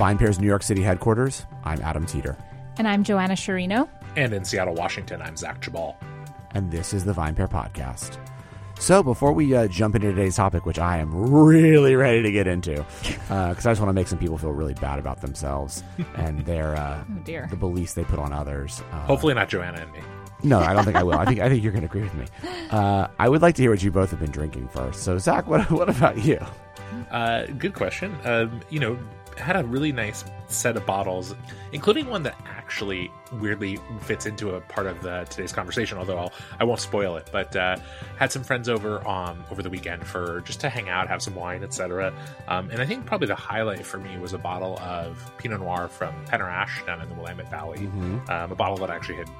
From VinePair's New York City headquarters, I'm Adam Teeter. And I'm Joanna Sciarrino. And in Seattle, Washington, I'm Zach Geballe. And this is the VinePair Podcast. So before we uh, jump into today's topic, which I am really ready to get into, because uh, I just want to make some people feel really bad about themselves and their uh, oh dear. the beliefs they put on others. Uh, Hopefully not Joanna and me. No, I don't think I will. I think I think you're going to agree with me. Uh, I would like to hear what you both have been drinking first. So Zach, what what about you? Uh, good question. Um, you know, had a really nice set of bottles, including one that actually weirdly fits into a part of the, today's conversation. Although I'll, I won't spoil it. But uh, had some friends over um, over the weekend for just to hang out, have some wine, etc. Um, and I think probably the highlight for me was a bottle of Pinot Noir from Penner-Ash down in the Willamette Valley. Mm-hmm. Um, a bottle that I actually had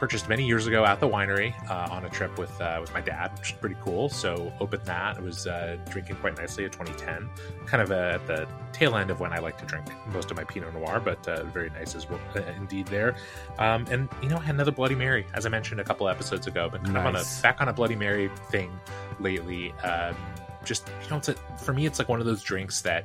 purchased many years ago at the winery uh, on a trip with uh, with my dad, which is pretty cool. So opened that. It was uh, drinking quite nicely at 2010, kind of at the tail end of when I like to drink most of my Pinot Noir, but uh, very nice as well, uh, indeed there. Um, and you know, I had another Bloody Mary, as I mentioned a couple episodes ago, but kind nice. of on a back on a Bloody Mary thing lately. Um, just you know, it's a, for me, it's like one of those drinks that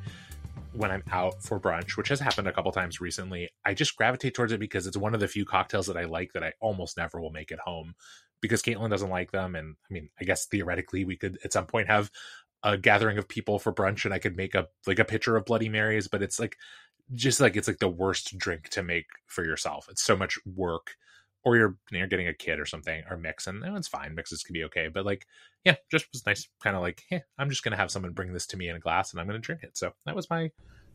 when I'm out for brunch, which has happened a couple times recently, I just gravitate towards it because it's one of the few cocktails that I like that I almost never will make at home because Caitlin doesn't like them. And I mean, I guess theoretically we could at some point have a gathering of people for brunch and I could make a like a pitcher of Bloody Marys, but it's like just like it's like the worst drink to make for yourself. It's so much work. Or you're you're getting a kid or something or mix and it's fine. Mixes can be okay. But like, yeah, just was nice kind of like, hey, I'm just gonna have someone bring this to me in a glass and I'm gonna drink it. So that was my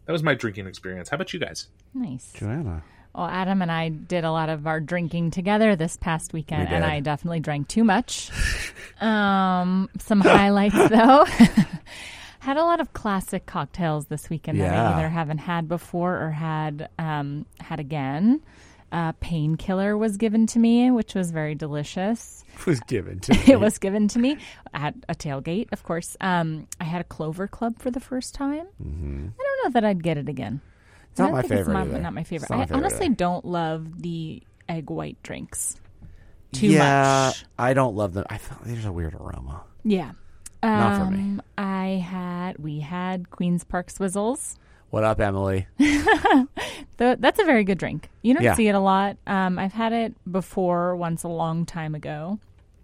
that was my drinking experience. How about you guys? Nice. Joanna. Well, Adam and I did a lot of our drinking together this past weekend, we and I definitely drank too much. um, some highlights though. had a lot of classic cocktails this weekend yeah. that I either haven't had before or had um, had again. Uh, painkiller was given to me, which was very delicious. Was given to me. it was given to me at a tailgate, of course. Um, I had a Clover Club for the first time. Mm-hmm. I don't know that I'd get it again. It's not my favorite. It's not, my favorite. Not my I honestly either. don't love the egg white drinks too yeah, much. I don't love them. I feel there's a weird aroma. Yeah. Not for me. Um, I had we had Queens Park Swizzles. What up, Emily? The, that's a very good drink. You don't Yeah. see it a lot. Um, I've had it before once a long time ago.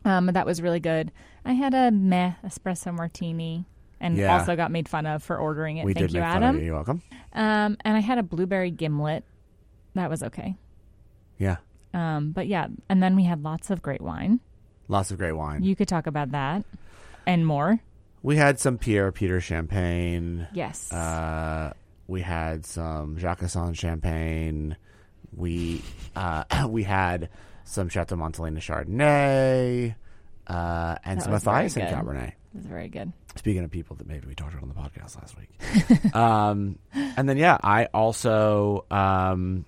Um, that was really good. I had a meh espresso martini and Yeah. also got made fun of for ordering it. we Thank did you, make Adam. fun of you. You're welcome. Um, and I had a blueberry gimlet. That was okay. Yeah, Um, but yeah, and then we had lots of great wine. lots of great wine. You could talk about that and more. we had some Pierre Peter champagne. Yes. Uh, we had some Jacques champagne. We uh, we had some Chateau Montelena Chardonnay, uh, and That some Matthias and. Cabernet. was very good. Speaking of people that maybe we talked about on the podcast last week, um, and then yeah, I also um,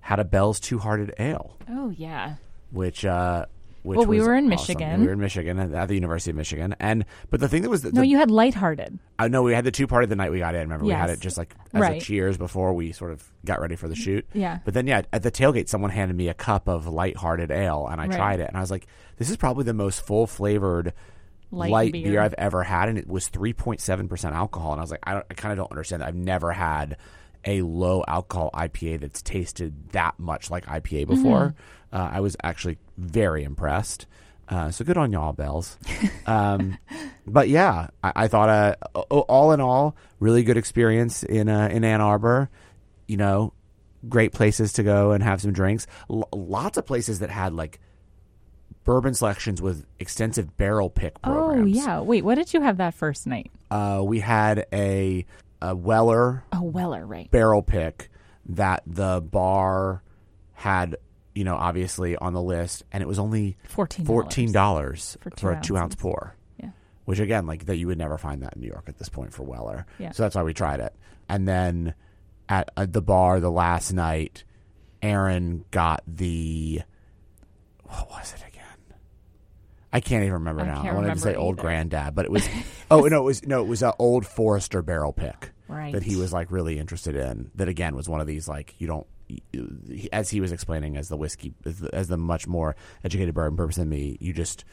had a Bell's Two Hearted Ale, Oh yeah. which uh, which Well, we were in awesome. Michigan. We were in Michigan at the University of Michigan, and but the thing that was the, No, the- you had lighthearted. Uh, I know we had the two party the night we got in. Remember, we had it just like as Right. a cheers before we sort of got ready for the mm, shoot. Yeah. But then, yeah, at the tailgate, someone handed me a cup of lighthearted ale, and I Right. tried it, and I was like, "This is probably the most full flavored Light light, beer. beer. I've ever had," and it was three point seven percent alcohol, and I was like, "I, I kind of don't understand that. I've never had a low alcohol IPA that's tasted that much like IPA before." Mm-hmm. Uh, I was actually very impressed. Uh, so good on y'all, Bell's. Um, but yeah, I, I thought uh, all in all, really good experience in uh, in Ann Arbor. You know, great places to go and have some drinks. L- lots of places that had like bourbon selections with extensive barrel pick programs. Oh yeah. Wait, what did you have that first night? Uh, we had a, a Weller Oh Weller, right? barrel pick that the bar had, you know, obviously on the list, and it was only Fourteen. fourteen dollars For for, a two ounce pour. Yeah. Which again, like that, you would never find that in New York at this point for Weller. Yeah. So that's why we tried it. And then at, at the bar the last night, Aaron got the what was it again? I can't even remember I now. I wanted to say remember old granddad, but it was oh no, it was no, it was an old Forester barrel pick Right. that he was like really interested in. That again was one of these like you don't as he was explaining as the whiskey as the, as the much more educated bourbon person than me, you just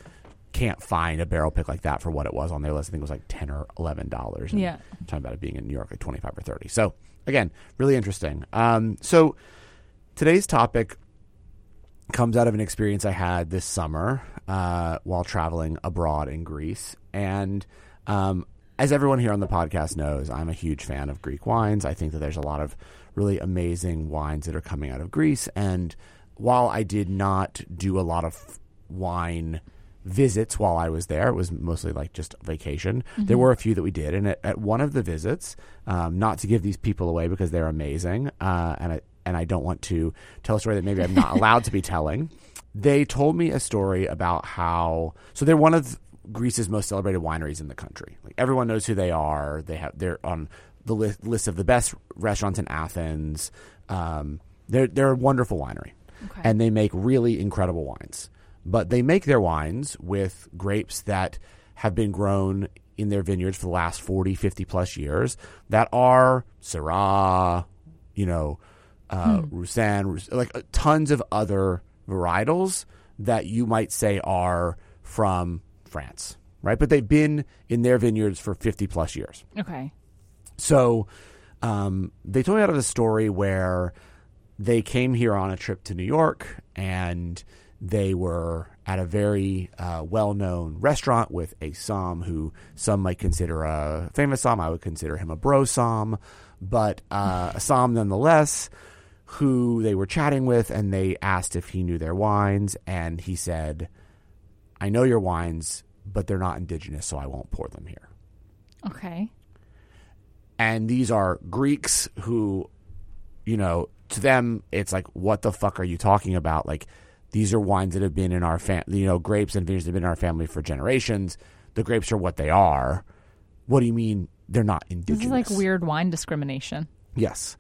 can't find a barrel pick like that for what it was on their list. I think it was like ten or eleven dollars. Yeah. talking about it being in New York like twenty five or thirty. So again, really interesting. Um, so today's topic comes out of an experience I had this summer uh, while traveling abroad in Greece. And um, as everyone here on the podcast knows, I'm a huge fan of Greek wines. I think that there's a lot of really amazing wines that are coming out of Greece. And while I did not do a lot of wine visits while I was there. It was mostly like just vacation. Mm-hmm. There were a few that we did, and at, at one of the visits, um, not to give these people away because they're amazing, uh, and I, and I don't want to tell a story that maybe I'm not allowed to be telling. They told me a story about how so they're one of Greece's most celebrated wineries in the country. Like everyone knows who they are. They have they're on the list, list of the best restaurants in Athens. Um, they're they're a wonderful winery, okay. and they make really incredible wines. But they make their wines with grapes that have been grown in their vineyards for the last 40, 50 plus years that are Syrah, you know, uh, hmm. Roussanne, like uh, tons of other varietals that you might say are from France, right? But they've been in their vineyards for 50 plus years. Okay. So um, they told me out of a story where they came here on a trip to New York and they were at a very uh, well known restaurant with a Somm who some might consider a famous Somm. I would consider him a bro Somm, but uh, a Somm nonetheless who they were chatting with and they asked if he knew their wines and he said I know your wines but they're not indigenous so I won't pour them here. Okay. And these are Greeks who you know to them it's like what the fuck are you talking about? Like these are wines that have been in our family you know grapes and vineyards have been in our family for generations. The grapes are what they are. What do you mean they're not indigenous this is like weird wine discrimination. Yes.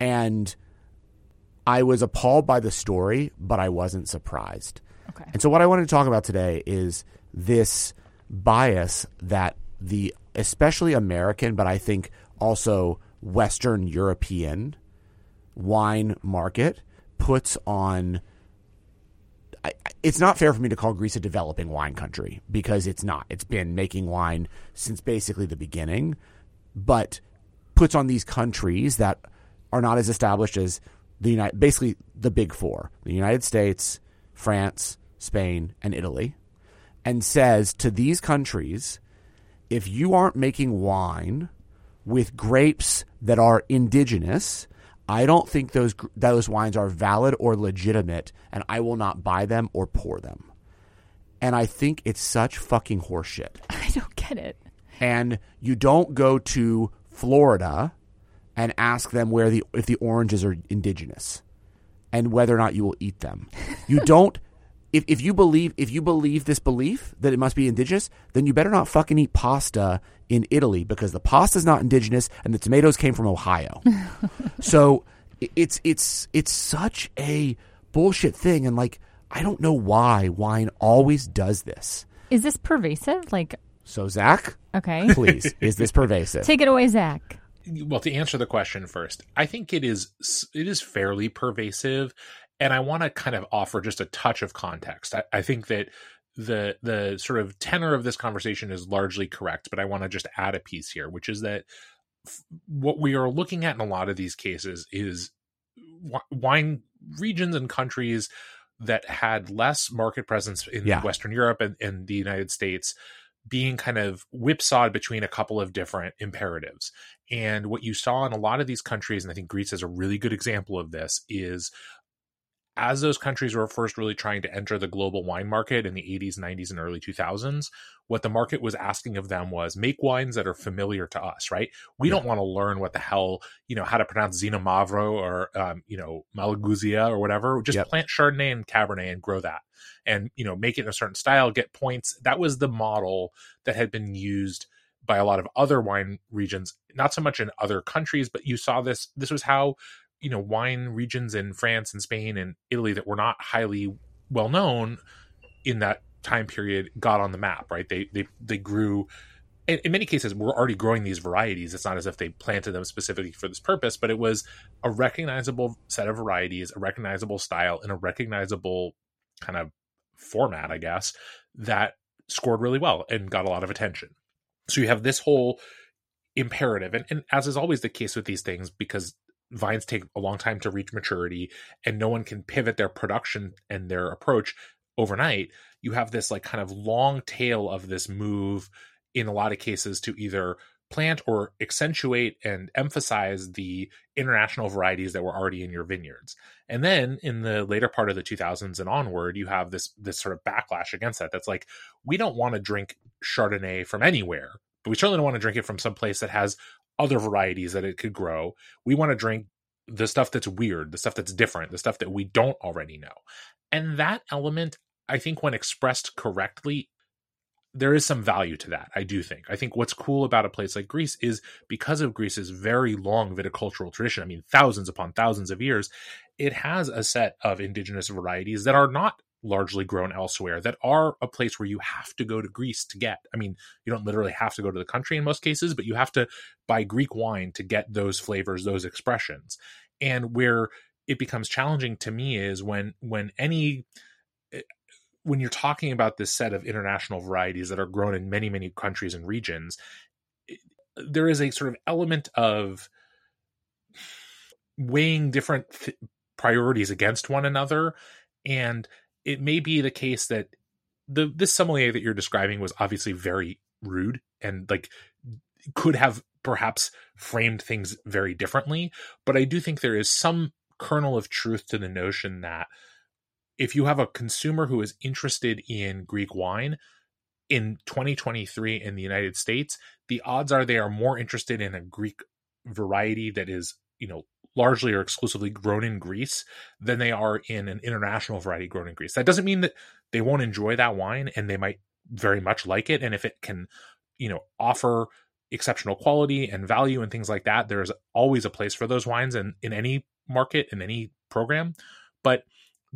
And I was appalled by the story, but I wasn't surprised. Okay. And so what I wanted to talk about today is this bias that the especially American, but I think also Western European wine market puts on I, it's not fair for me to call Greece a developing wine country because it's not. It's been making wine since basically the beginning, but puts on these countries that are not as established as the United, basically the big four: the United States, France, Spain, and Italy, and says to these countries, if you aren't making wine with grapes that are indigenous, I don't think those those wines are valid or legitimate, and I will not buy them or pour them. And I think it's such fucking horseshit. I don't get it. And you don't go to Florida and ask them where the if the oranges are indigenous and whether or not you will eat them. You don't if, if you believe if you believe this belief that it must be indigenous, then you better not fucking eat pasta in Italy because the pasta is not indigenous and the tomatoes came from Ohio. so it's it's it's such a bullshit thing and like I don't know why wine always does this. Is this pervasive? Like So Zach? Okay. Please, is this pervasive? Take it away, Zach well to answer the question first i think it is it is fairly pervasive and i want to kind of offer just a touch of context I, I, think that the the sort of tenor of this conversation is largely correct but i want to just add a piece here which is that f- what we are looking at in a lot of these cases is w- wine regions and countries that had less market presence in yeah. western europe and, and the united states being kind of whipsawed between a couple of different imperatives. And what you saw in a lot of these countries, and I think Greece is a really good example of this, is as those countries were first really trying to enter the global wine market in the 80s, 90s, and early 2000s, what the market was asking of them was make wines that are familiar to us, right? We yeah. don't want to learn what the hell, you know, how to pronounce Xinomavro or, um, you know, Malagousia or whatever. Just yep. plant Chardonnay and Cabernet and grow that and, you know, make it in a certain style, get points. That was the model that had been used by a lot of other wine regions, not so much in other countries, but you saw this. This was how you know wine regions in France and Spain and Italy that were not highly well known in that time period got on the map. Right? They they they grew. In, many cases, we're already growing these varieties. It's not as if they planted them specifically for this purpose, but it was a recognizable set of varieties, a recognizable style, and a recognizable kind of format, I guess, that scored really well and got a lot of attention. So you have this whole imperative and, and as is always the case with these things because vines take a long time to reach maturity and no one can pivot their production and their approach overnight you have this like kind of long tail of this move in a lot of cases to either plant or accentuate and emphasize the international varieties that were already in your vineyards. And then in the later part of the 2000s and onward, you have this this sort of backlash against that. That's like we don't want to drink Chardonnay from anywhere, but we certainly don't want to drink it from some place that has other varieties that it could grow. We want to drink the stuff that's weird, the stuff that's different, the stuff that we don't already know. And that element I think when expressed correctly there is some value to that. I do think. I think what's cool about a place like Greece is because of Greece's very long viticultural tradition. I mean, thousands upon thousands of years, it has a set of indigenous varieties that are not largely grown elsewhere that are a place where you have to go to Greece to get. I mean, you don't literally have to go to the country in most cases, but you have to buy Greek wine to get those flavors, those expressions. And where it becomes challenging to me is when when any when you're talking about this set of international varieties that are grown in many many countries and regions there is a sort of element of weighing different th- priorities against one another. And it may be the case that the this sommelier that you're describing was obviously very rude and like could have perhaps framed things very differently. But i do think there is some kernel of truth to the notion that if you have a consumer who is interested in Greek wine in 2023 in the United States, the odds are they are more interested in a Greek variety that is, you know, largely or exclusively grown in Greece than they are in an international variety grown in Greece. That doesn't mean that they won't enjoy that wine and they might very much like it. And if it can, you know, offer exceptional quality and value and things like that, there's always a place for those wines in, in any market, in any program. But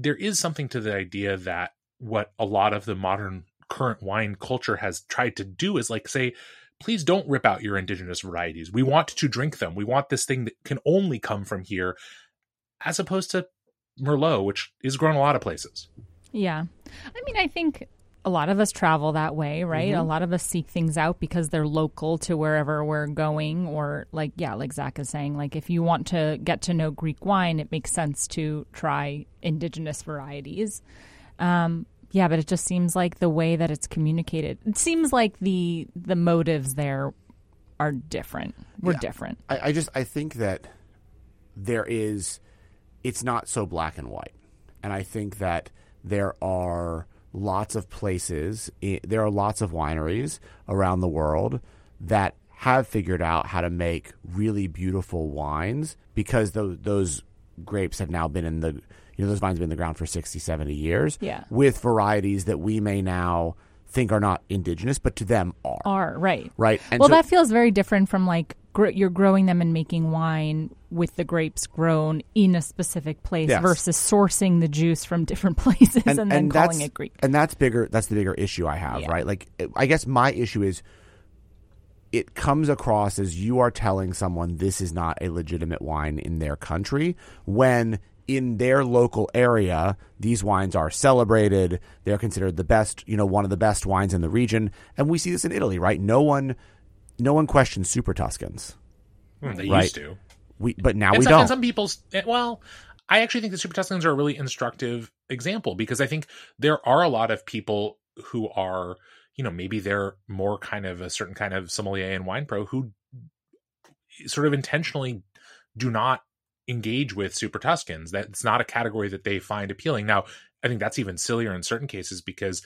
there is something to the idea that what a lot of the modern current wine culture has tried to do is like say please don't rip out your indigenous varieties. We want to drink them. We want this thing that can only come from here as opposed to merlot which is grown a lot of places. Yeah. I mean i think a lot of us travel that way, right? Mm-hmm. A lot of us seek things out because they're local to wherever we're going, or like, yeah, like Zach is saying, like if you want to get to know Greek wine, it makes sense to try indigenous varieties. Um, yeah, but it just seems like the way that it's communicated, it seems like the the motives there are different. We're yeah. different. I, I just I think that there is, it's not so black and white, and I think that there are lots of places, there are lots of wineries around the world that have figured out how to make really beautiful wines because those, those grapes have now been in the, you know, those vines have been in the ground for 60, 70 years. Yeah. With varieties that we may now think are not indigenous, but to them are. Are, right. Right. And well, so, that feels very different from like gr- you're growing them and making wine with the grapes grown in a specific place yes. versus sourcing the juice from different places and, and then and calling it Greek. And that's bigger. That's the bigger issue I have, yeah. right? Like, I guess my issue is it comes across as you are telling someone this is not a legitimate wine in their country when in their local area these wines are celebrated they're considered the best you know one of the best wines in the region and we see this in italy right no one no one questions super Tuscans. Hmm, they right? used to. We, but now and we some, don't. And some people's eh, well, I actually think the super Tuscans are a really instructive example because I think there are a lot of people who are, you know, maybe they're more kind of a certain kind of sommelier and wine pro who sort of intentionally do not engage with super Tuscans. That's not a category that they find appealing. Now, I think that's even sillier in certain cases because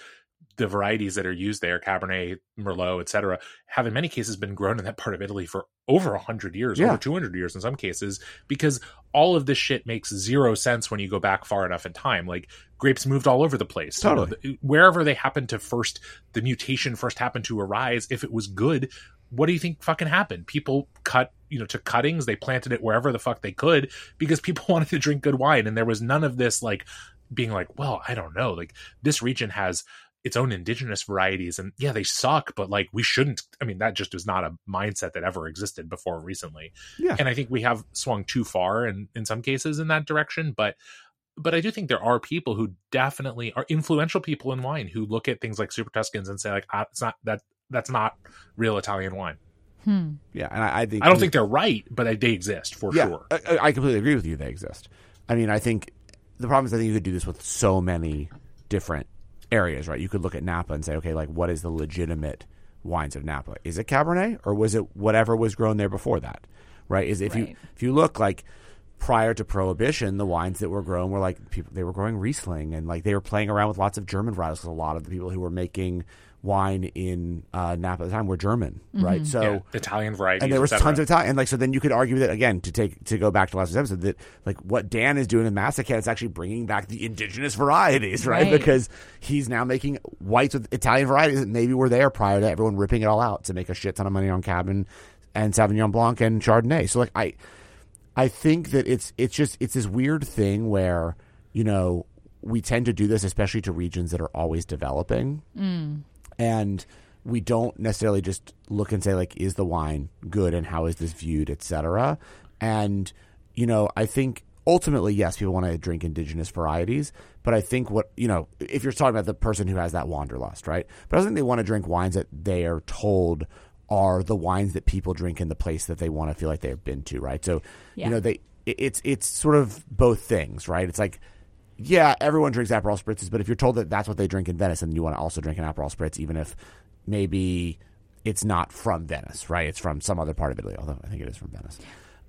the varieties that are used there, Cabernet, Merlot, etc., have in many cases been grown in that part of Italy for over 100 years, yeah. over 200 years in some cases, because all of this shit makes zero sense when you go back far enough in time. Like grapes moved all over the place. Totally. Wherever they happened to first, the mutation first happened to arise, if it was good, what do you think fucking happened? People cut, you know, to cuttings, they planted it wherever the fuck they could because people wanted to drink good wine. And there was none of this like, being like, well, I don't know. Like this region has its own indigenous varieties and yeah they suck but like we shouldn't i mean that just was not a mindset that ever existed before recently yeah. and i think we have swung too far in in some cases in that direction but but i do think there are people who definitely are influential people in wine who look at things like super tuscans and say like ah, it's not that that's not real italian wine Hmm. Yeah, and I, I, think I don't think they're right, but they exist for yeah, sure. I, I completely agree with you. They exist. I mean, I think the problem is I think you could do this with so many different areas, right? You could look at Napa and say, okay, like what is the legitimate wines of Napa? Is it Cabernet or was it whatever was grown there before that? Right? Is if right. you if you look like prior to prohibition, the wines that were grown were like people they were growing Riesling and like they were playing around with lots of German varietals a lot of the people who were making wine in uh, Napa at the time were German, mm-hmm. right? So yeah, Italian varieties, and there was tons of Italian, and like so. Then you could argue that again to take to go back to last episode that like what Dan is doing in Massican is actually bringing back the indigenous varieties, right? right? Because he's now making whites with Italian varieties that maybe were there prior to everyone ripping it all out to make a shit ton of money on Cabin and Sauvignon Blanc and Chardonnay. So like I, I think that it's it's just it's this weird thing where you know we tend to do this, especially to regions that are always developing. Mm and we don't necessarily just look and say like is the wine good and how is this viewed etc and you know i think ultimately yes people want to drink indigenous varieties. But i think what you know if you're talking about the person who has that wanderlust right? But i think they want to drink wines that they are told are the wines that people drink in the place that they want to feel like they've been to right? So yeah. you know they it's it's sort of both things right? It's like yeah, everyone drinks Aperol spritzes, but if you're told that that's what they drink in Venice, and you want to also drink an Aperol spritz, even if maybe it's not from Venice, right? It's from some other part of Italy, although I think it is from Venice.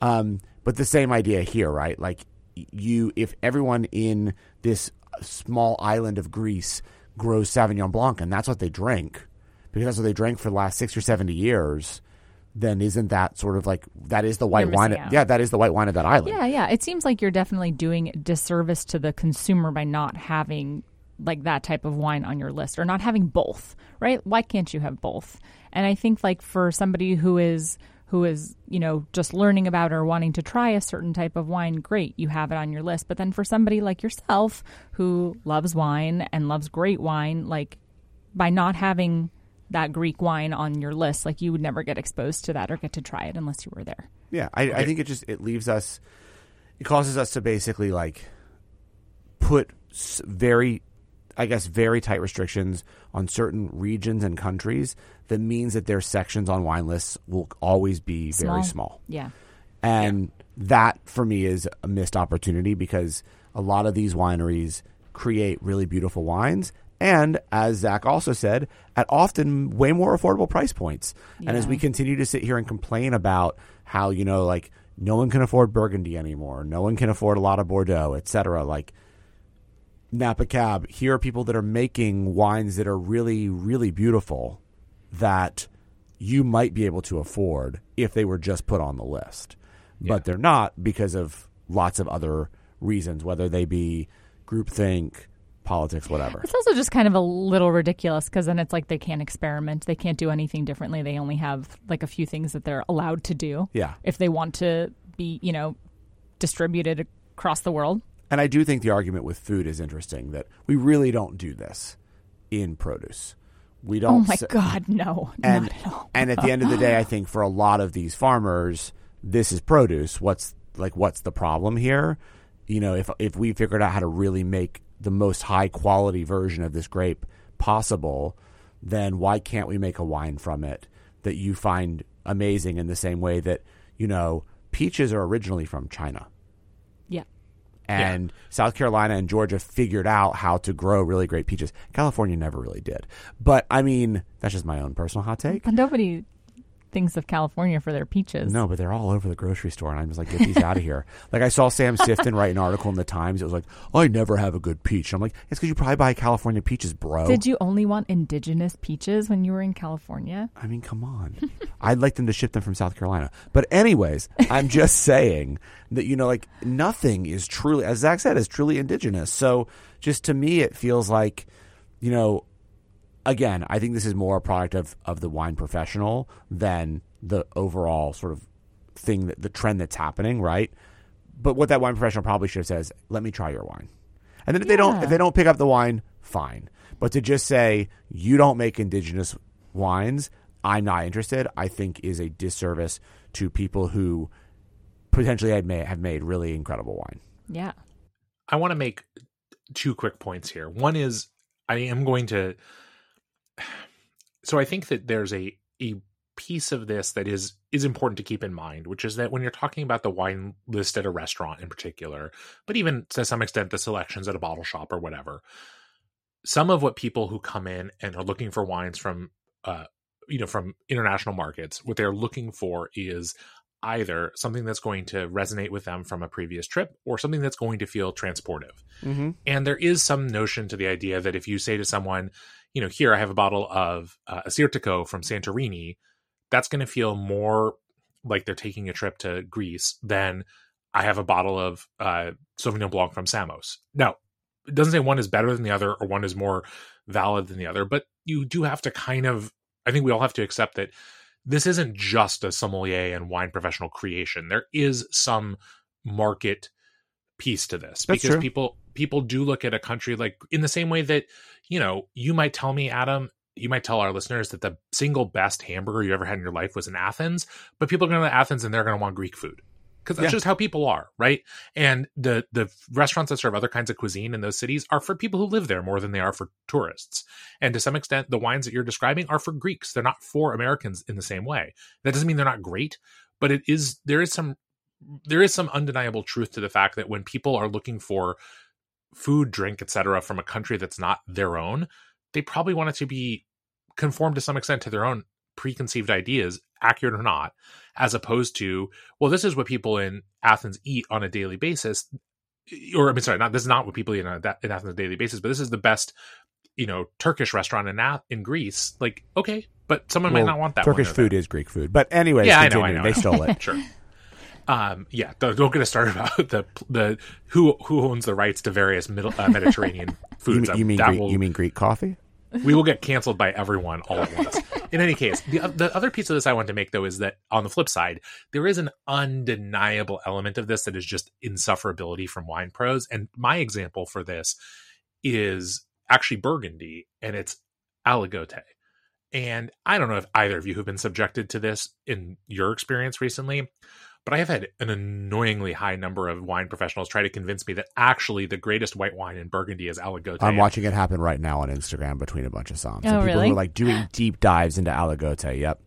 Um, but the same idea here, right? Like you, if everyone in this small island of Greece grows Sauvignon Blanc, and that's what they drink, because that's what they drank for the last six or seventy years, then isn't that sort of like that is the white wine? Out. Yeah, that is the white wine of that island. Yeah, yeah. It seems like you're definitely doing disservice to the consumer by not having like that type of wine on your list or not having both, right? Why can't you have both? And I think like for somebody who is who is, you know, just learning about or wanting to try a certain type of wine, great, you have it on your list. But then for somebody like yourself who loves wine and loves great wine, like by not having that Greek wine on your list. Like you would never get exposed to that or get to try it unless you were there. Yeah, I, okay. I think it just it leaves us. It causes us to basically like put very, I guess, very tight restrictions on certain regions and countries. That means that their sections on wine lists will always be small. very small. Yeah, and yeah. that for me is a missed opportunity because a lot of these wineries create really beautiful wines and as Zach also said, at often way more affordable price points. Yeah. And as we continue to sit here and complain about how you know like no one can afford Burgundy anymore, no one can afford a lot of Bordeaux, etc. Like Napa Cab, here are people that are making wines that are really, really beautiful that you might be able to afford if they were just put on the list. Yeah. But they're not because of lots of other reasons, whether they be groupthink, politics, whatever. It's also just kind of a little ridiculous because then it's like they can't experiment. They can't do anything differently. They only have like a few things that they're allowed to do. Yeah. If they want to be, you know, distributed across the world. And I do think the argument with food is interesting that we really don't do this in produce. We don't. Oh my God, no, and, not at all. and at the end of the day, I think for a lot of these farmers, this is produce. What's like, what's the problem here? You know, if if we figured out how to really make the most high quality version of this grape possible, then why can't we make a wine from it that you find amazing in the same way that, you know, peaches are originally from China. Yeah. And yeah. South Carolina and Georgia figured out how to grow really great peaches. California never really did. But I mean, that's just my own personal hot take. But nobody things of California for their peaches. No, but they're all over the grocery store, and I'm just like, get these out of here. Like I saw Sam Sifton write an article in the Times. It was like, I never have a good peach. I'm like, it's because you probably buy California peaches, bro. Did you only want indigenous peaches when you were in California? I mean, come on. I'd like them to ship them from South Carolina. But anyways, I'm just saying that you know, like nothing is truly, as Zach said, is truly indigenous. So just to me, it feels like, you know, again, I think this is more a product of, of the wine professional than the overall sort of thing that the trend that's happening, right? But what that wine professional probably should have said is, "Let me try your wine," and then if yeah. they don't, if they don't pick up the wine, fine. But to just say you don't make indigenous wines, I'm not interested. I think is a disservice to people who potentially have made, have made really incredible wine. Yeah, I want to make two quick points here. One is I am going to so I think that there's a a piece of this that is is important to keep in mind, which is that when you're talking about the wine list at a restaurant in particular, but even to some extent the selections at a bottle shop or whatever, some of what people who come in and are looking for wines from uh, you know from international markets, what they're looking for is either something that's going to resonate with them from a previous trip or something that's going to feel transportive. Mm-hmm. And there is some notion to the idea that if you say to someone, you know, here I have a bottle of uh, Assyrtiko from Santorini, that's going to feel more like they're taking a trip to Greece than I have a bottle of uh, Sauvignon Blanc from Samos. Now, it doesn't say one is better than the other or one is more valid than the other, but you do have to kind of, I think we all have to accept that this isn't just a sommelier and wine professional creation. There is some market piece to this That's because true. people people do look at a country like in the same way that you know you might tell me adam you might tell our listeners that the single best hamburger you ever had in your life was in athens but people are going to athens and they're going to want greek food because that's Yeah. just how people are right? And the the restaurants that serve other kinds of cuisine in those cities are for people who live there more than they are for tourists. And to some extent the wines that you're describing are for greeks. They're not for americans in the same way. That doesn't mean they're not great but it is there is some there is some undeniable truth to the fact that when people are looking for food drink etc from a country that's not their own they probably want it to be conformed to some extent to their own preconceived ideas accurate or not as opposed to well this is what people in athens eat on a daily basis or i mean sorry not this is not what people eat on a, in athens on a daily basis but this is the best you know turkish restaurant in in greece like okay but someone might not want that Turkish food is Greek food. But anyways, Yeah, I know. I know, they stole it. Sure. Um, yeah, don't, don't get us started about the the who who owns the rights to various middle uh, Mediterranean You foods. mean, you mean That Greek, will- you mean Greek coffee? we will get canceled by everyone all at once. In any case, the the other piece of this I want to make though is that on the flip side, there is an undeniable element of this that is just insufferability from wine pros. And my example for this is actually Burgundy, and it's Aligote. And I don't know if either of you have been subjected to this in your experience recently, but I have had an annoyingly high number of wine professionals try to convince me that actually the greatest white wine in Burgundy is Aligote. I'm watching it happen right now on Instagram between a bunch of somms. Oh, and people really? who are like doing deep dives into Aligote. Yep.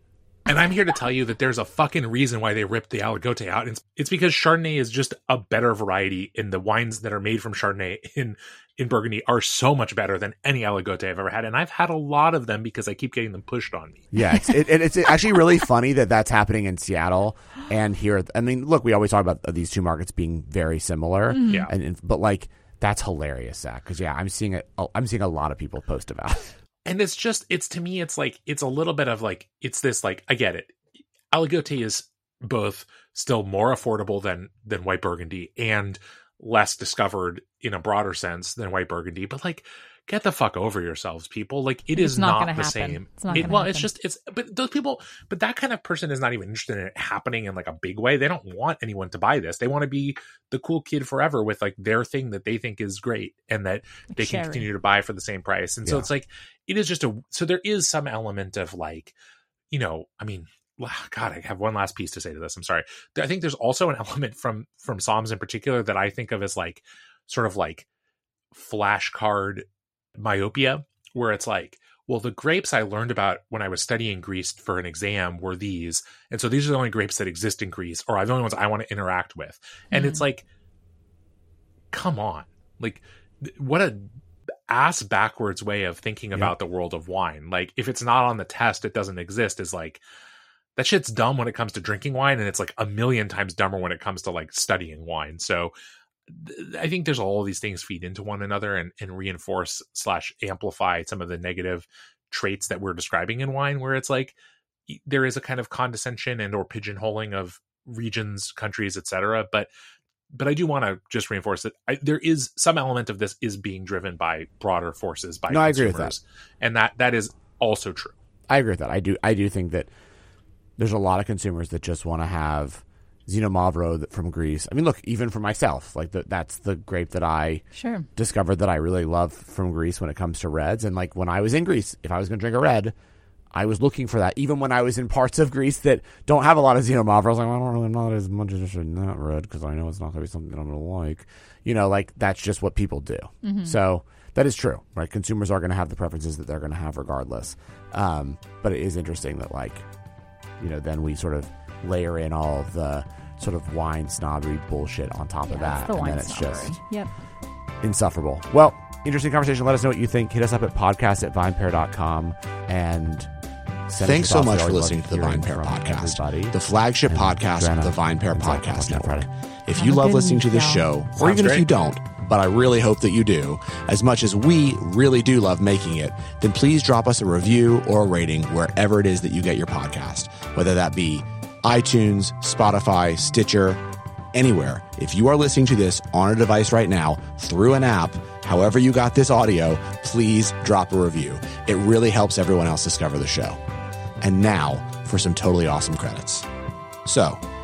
And I'm here to tell you that there's a fucking reason why they ripped the Aligote out. It's, it's because Chardonnay is just a better variety, and the wines that are made from Chardonnay in in Burgundy are so much better than any Aligote I've ever had. And I've had a lot of them because I keep getting them pushed on me. Yeah, it's, it, it- it's actually really funny that that's happening in Seattle and here. I mean, look, we always talk about these two markets being very similar. Mm-hmm. Yeah. and, and- but like that's hilarious, Zach. Because yeah, I'm seeing it. I'm seeing a lot of people post about. it. and it's just it's to me it's like it's a little bit of like it's this like i get it aligote is both still more affordable than than white burgundy and less discovered in a broader sense than white burgundy but like get the fuck over yourselves people. Like it It's is not not, the happen. same. It's not It- gonna well it's just it's but those people but that kind of person is not even interested in it happening in like a big way. They don't want anyone to buy this. They want to be the cool kid forever with like their thing that they think is great and that they can continue to buy for the same price. And so it's like it is just a so there is some element of like, you know, I mean, God, I have one last piece to say to this. I'm sorry. I think there's also an element from from somms in particular that I think of as like sort of like flashcard myopia, where it's like, well, the grapes I learned about when I was studying Greece for an exam were these, and so these are the only grapes that exist in Greece, or are the only ones I want to interact with. And it's mm. like, come on, like what a ass backwards way of thinking Yeah. about the world of wine. Like if it's not on the test, it doesn't exist. Is like that shit's dumb when it comes to drinking wine, and it's like a million times dumber when it comes to like studying wine. So th- I think there's all these things feed into one another and, and reinforce slash amplify some of the negative traits that we're describing in wine, where it's like there is a kind of condescension and or pigeonholing of regions, countries, etc. But but I do want to just reinforce that I, there is some element of this is being driven by broader forces by No, I agree with that and that that is also true. I agree with that. I do. I do think that there's a lot of consumers that just want to have Xinomavro that- from Greece. I mean, look, even for myself, like the, that's the grape that I Sure. discovered that I really love from Greece when it comes to reds. And like when I was in Greece, if I was going to drink a red, I was looking for that. Even when I was in parts of Greece that don't have a lot of Xinomavro, I was like, well, I don't really, not as much interested in that red because I know it's not going to be something that I'm going to like. You know, like that's just what people do. So that is true, right? Consumers are going to have the preferences that they're going to have regardless. Um, but it is interesting that like you know, then we sort of layer in all the sort of wine snobbery bullshit on top yeah, of that, and then it's snobbery. just Yep. insufferable. Well, interesting conversation. Let us know what you think. Hit us up at podcast at vinepair.com and send Thanks us so much for listening to the hearing Vine Pair podcast, everybody. the flagship And podcast Joanna of the VinePair Podcast Network. credit? If Have you love listening to this y'all. show, or Sounds even if you don't, but I really hope that you do, as much as we really do love making it, then please drop us a review or a rating wherever it is that you get your podcast, whether that be iTunes, Spotify, Stitcher, anywhere. If you are listening to this on a device right now through an app, however you got this audio, please drop a review. It really helps everyone else discover the show. And now for some totally awesome credits. So,